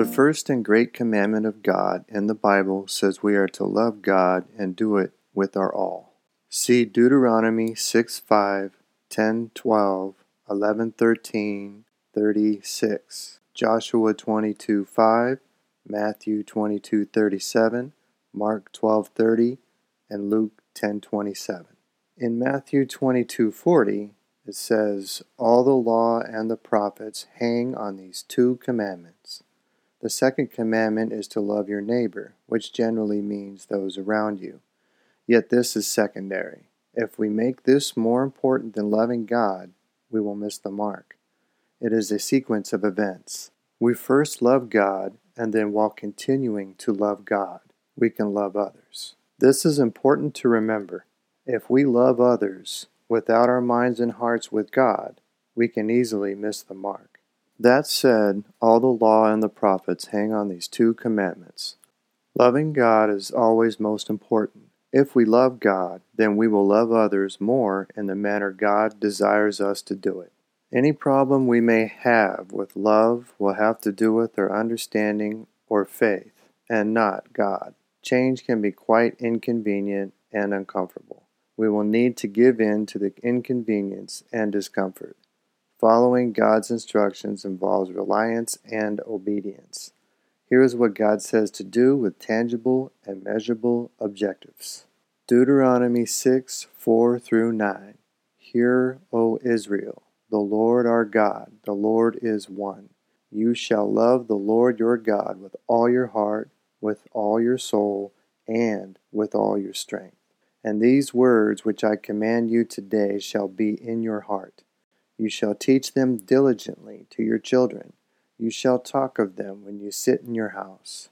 The first and great commandment of God in the Bible says we are to love God and do it with our all. See Deuteronomy 6 5, 10 12, 11 13, 36, Joshua 22 5, Matthew 22 37, Mark 12 30, and Luke 10 27. In Matthew 22 40, it says, All the law and the prophets hang on these two commandments the second commandment is to love your neighbor, which generally means those around you. Yet this is secondary. If we make this more important than loving God, we will miss the mark. It is a sequence of events. We first love God, and then while continuing to love God, we can love others. This is important to remember. If we love others without our minds and hearts with God, we can easily miss the mark. That said, all the law and the prophets hang on these two commandments. Loving God is always most important. If we love God, then we will love others more in the manner God desires us to do it. Any problem we may have with love will have to do with our understanding or faith, and not God. Change can be quite inconvenient and uncomfortable. We will need to give in to the inconvenience and discomfort. Following God's instructions involves reliance and obedience. Here is what God says to do with tangible and measurable objectives. Deuteronomy 6 4 through 9. Hear, O Israel, the Lord our God, the Lord is one. You shall love the Lord your God with all your heart, with all your soul, and with all your strength. And these words which I command you today shall be in your heart you shall teach them diligently to your children. You shall talk of them when you sit in your house,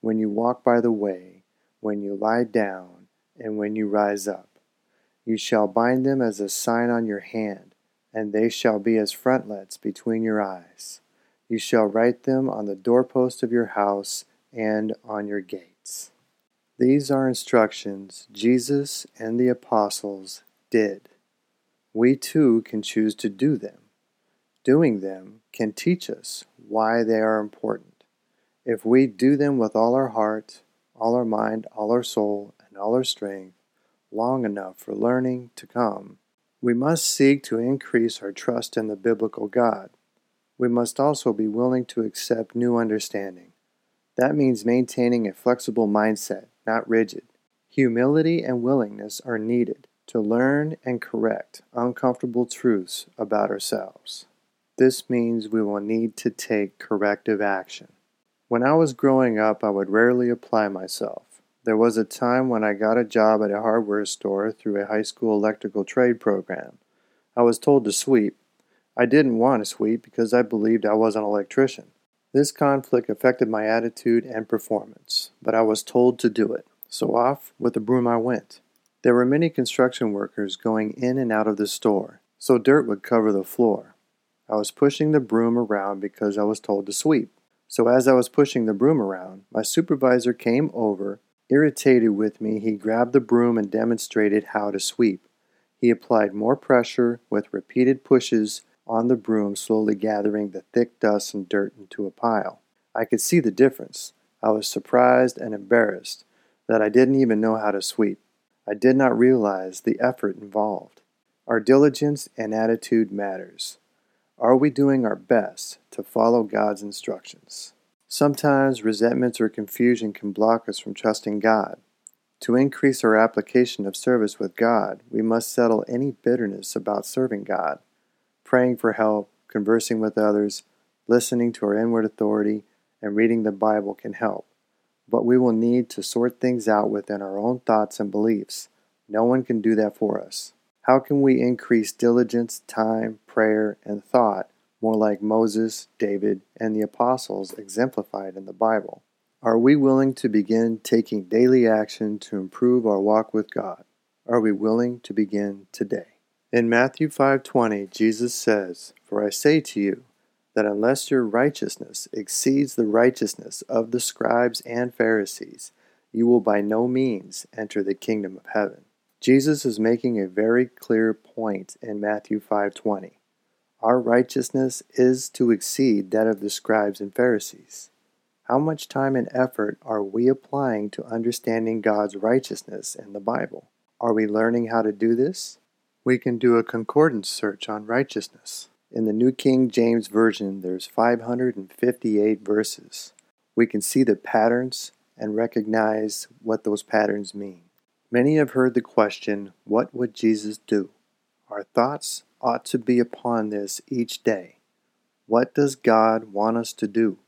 when you walk by the way, when you lie down, and when you rise up. You shall bind them as a sign on your hand, and they shall be as frontlets between your eyes. You shall write them on the doorpost of your house and on your gates. These are instructions Jesus and the apostles did we too can choose to do them. Doing them can teach us why they are important. If we do them with all our heart, all our mind, all our soul, and all our strength, long enough for learning to come, we must seek to increase our trust in the biblical God. We must also be willing to accept new understanding. That means maintaining a flexible mindset, not rigid. Humility and willingness are needed to learn and correct uncomfortable truths about ourselves. This means we will need to take corrective action. When I was growing up, I would rarely apply myself. There was a time when I got a job at a hardware store through a high school electrical trade program. I was told to sweep. I didn't want to sweep because I believed I was an electrician. This conflict affected my attitude and performance, but I was told to do it, so off with the broom I went. There were many construction workers going in and out of the store, so dirt would cover the floor. I was pushing the broom around because I was told to sweep. So as I was pushing the broom around, my supervisor came over. Irritated with me, he grabbed the broom and demonstrated how to sweep. He applied more pressure with repeated pushes on the broom, slowly gathering the thick dust and dirt into a pile. I could see the difference. I was surprised and embarrassed that I didn't even know how to sweep. I did not realize the effort involved. Our diligence and attitude matters. Are we doing our best to follow God's instructions? Sometimes resentments or confusion can block us from trusting God. To increase our application of service with God, we must settle any bitterness about serving God. Praying for help, conversing with others, listening to our inward authority, and reading the Bible can help but we will need to sort things out within our own thoughts and beliefs. No one can do that for us. How can we increase diligence, time, prayer, and thought more like Moses, David, and the apostles exemplified in the Bible? Are we willing to begin taking daily action to improve our walk with God? Are we willing to begin today? In Matthew 5:20, Jesus says, "For I say to you, that unless your righteousness exceeds the righteousness of the scribes and Pharisees, you will by no means enter the kingdom of heaven. Jesus is making a very clear point in Matthew 5:20. Our righteousness is to exceed that of the scribes and Pharisees. How much time and effort are we applying to understanding God's righteousness in the Bible? Are we learning how to do this? We can do a concordance search on righteousness. In the New King James Version, there's 558 verses. We can see the patterns and recognize what those patterns mean. Many have heard the question, What would Jesus do? Our thoughts ought to be upon this each day. What does God want us to do?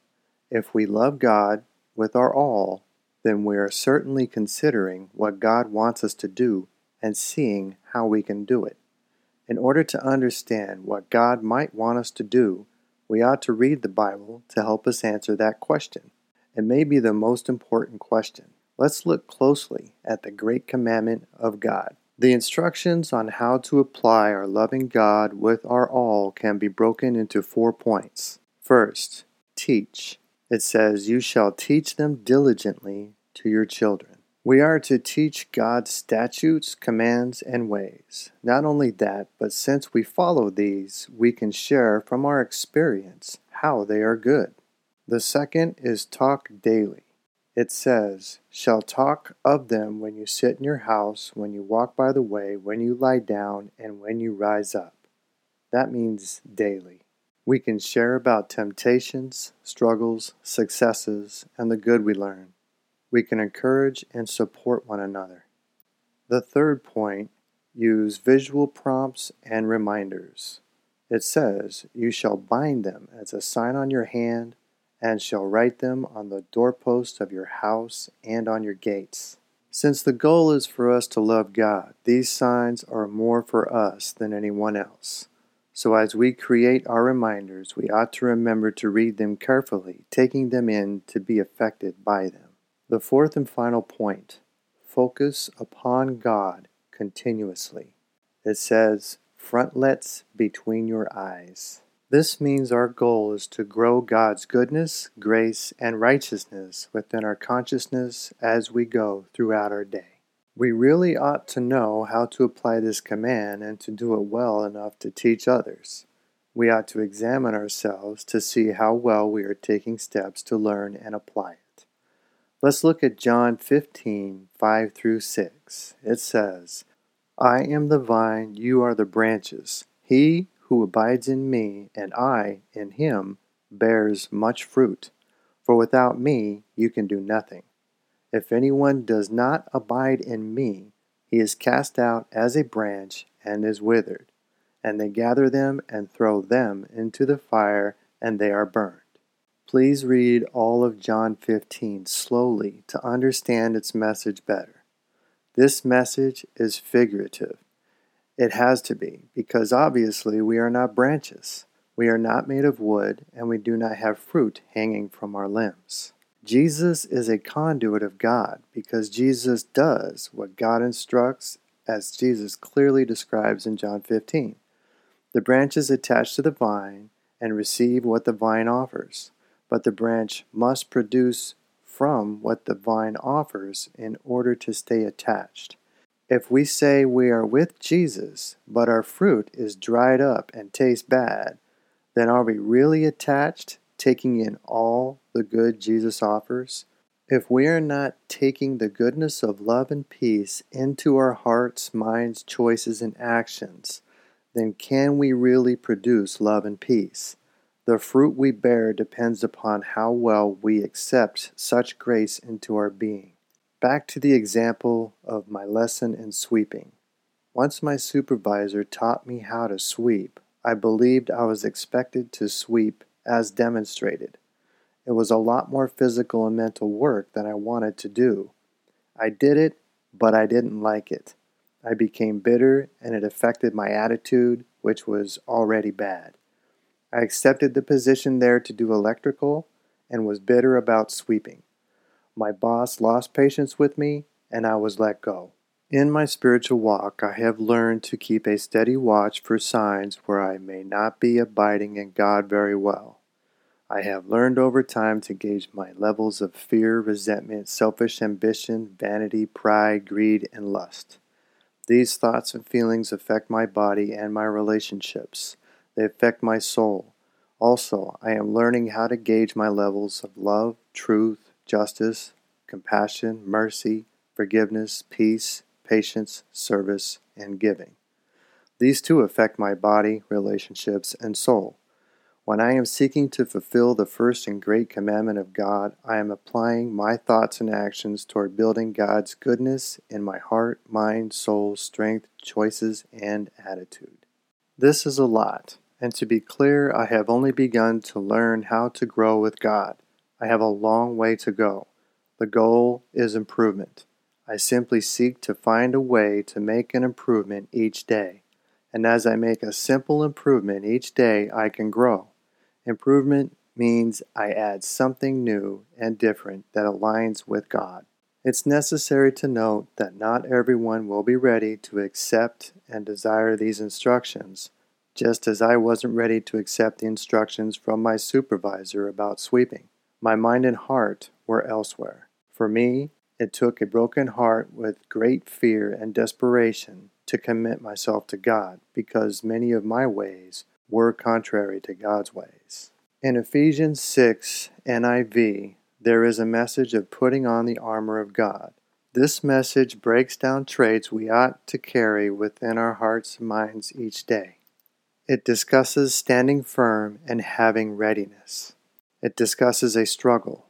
If we love God with our all, then we are certainly considering what God wants us to do and seeing how we can do it. In order to understand what God might want us to do, we ought to read the Bible to help us answer that question. It may be the most important question. Let's look closely at the great commandment of God. The instructions on how to apply our loving God with our all can be broken into four points. First, teach. It says, You shall teach them diligently to your children. We are to teach God's statutes, commands, and ways. Not only that, but since we follow these, we can share from our experience how they are good. The second is talk daily. It says, Shall talk of them when you sit in your house, when you walk by the way, when you lie down, and when you rise up. That means daily. We can share about temptations, struggles, successes, and the good we learn. We can encourage and support one another. The third point use visual prompts and reminders. It says, You shall bind them as a sign on your hand, and shall write them on the doorposts of your house and on your gates. Since the goal is for us to love God, these signs are more for us than anyone else. So, as we create our reminders, we ought to remember to read them carefully, taking them in to be affected by them. The fourth and final point focus upon God continuously. It says, frontlets between your eyes. This means our goal is to grow God's goodness, grace, and righteousness within our consciousness as we go throughout our day. We really ought to know how to apply this command and to do it well enough to teach others. We ought to examine ourselves to see how well we are taking steps to learn and apply it. Let's look at John 15 5 through 6. It says, I am the vine, you are the branches. He who abides in me, and I in him, bears much fruit. For without me you can do nothing. If anyone does not abide in me, he is cast out as a branch and is withered, and they gather them and throw them into the fire, and they are burned. Please read all of John 15 slowly to understand its message better. This message is figurative. It has to be, because obviously we are not branches. We are not made of wood, and we do not have fruit hanging from our limbs. Jesus is a conduit of God because Jesus does what God instructs, as Jesus clearly describes in John 15. The branches attach to the vine and receive what the vine offers, but the branch must produce from what the vine offers in order to stay attached. If we say we are with Jesus, but our fruit is dried up and tastes bad, then are we really attached taking in all the good Jesus offers, if we are not taking the goodness of love and peace into our hearts, minds, choices, and actions, then can we really produce love and peace? The fruit we bear depends upon how well we accept such grace into our being. Back to the example of my lesson in sweeping. Once my supervisor taught me how to sweep, I believed I was expected to sweep as demonstrated. It was a lot more physical and mental work than I wanted to do. I did it, but I didn't like it. I became bitter and it affected my attitude, which was already bad. I accepted the position there to do electrical and was bitter about sweeping. My boss lost patience with me and I was let go. In my spiritual walk, I have learned to keep a steady watch for signs where I may not be abiding in God very well. I have learned over time to gauge my levels of fear, resentment, selfish ambition, vanity, pride, greed, and lust. These thoughts and feelings affect my body and my relationships. They affect my soul. Also, I am learning how to gauge my levels of love, truth, justice, compassion, mercy, forgiveness, peace, patience, service, and giving. These two affect my body, relationships, and soul. When I am seeking to fulfill the first and great commandment of God, I am applying my thoughts and actions toward building God's goodness in my heart, mind, soul, strength, choices, and attitude. This is a lot, and to be clear, I have only begun to learn how to grow with God. I have a long way to go. The goal is improvement. I simply seek to find a way to make an improvement each day. And as I make a simple improvement each day, I can grow. Improvement means I add something new and different that aligns with God. It's necessary to note that not everyone will be ready to accept and desire these instructions, just as I wasn't ready to accept the instructions from my supervisor about sweeping. My mind and heart were elsewhere. For me, it took a broken heart with great fear and desperation to commit myself to God because many of my ways were contrary to God's ways. In Ephesians 6 NIV, there is a message of putting on the armor of God. This message breaks down traits we ought to carry within our hearts and minds each day. It discusses standing firm and having readiness. It discusses a struggle.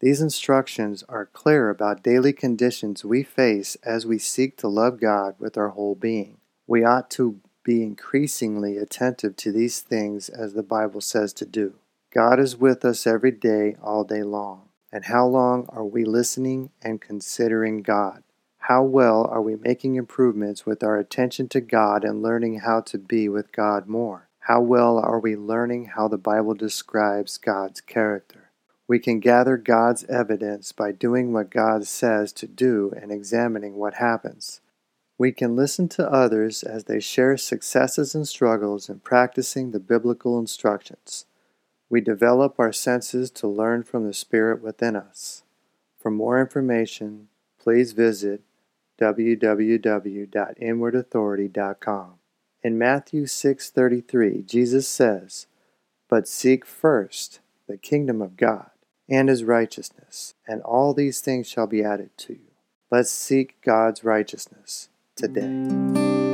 These instructions are clear about daily conditions we face as we seek to love God with our whole being. We ought to be increasingly attentive to these things as the Bible says to do. God is with us every day, all day long. And how long are we listening and considering God? How well are we making improvements with our attention to God and learning how to be with God more? How well are we learning how the Bible describes God's character? We can gather God's evidence by doing what God says to do and examining what happens. We can listen to others as they share successes and struggles in practicing the biblical instructions. We develop our senses to learn from the Spirit within us. For more information, please visit www.inwardauthority.com. In Matthew 6:33, Jesus says, "But seek first the kingdom of God and his righteousness, and all these things shall be added to you." Let's seek God's righteousness today.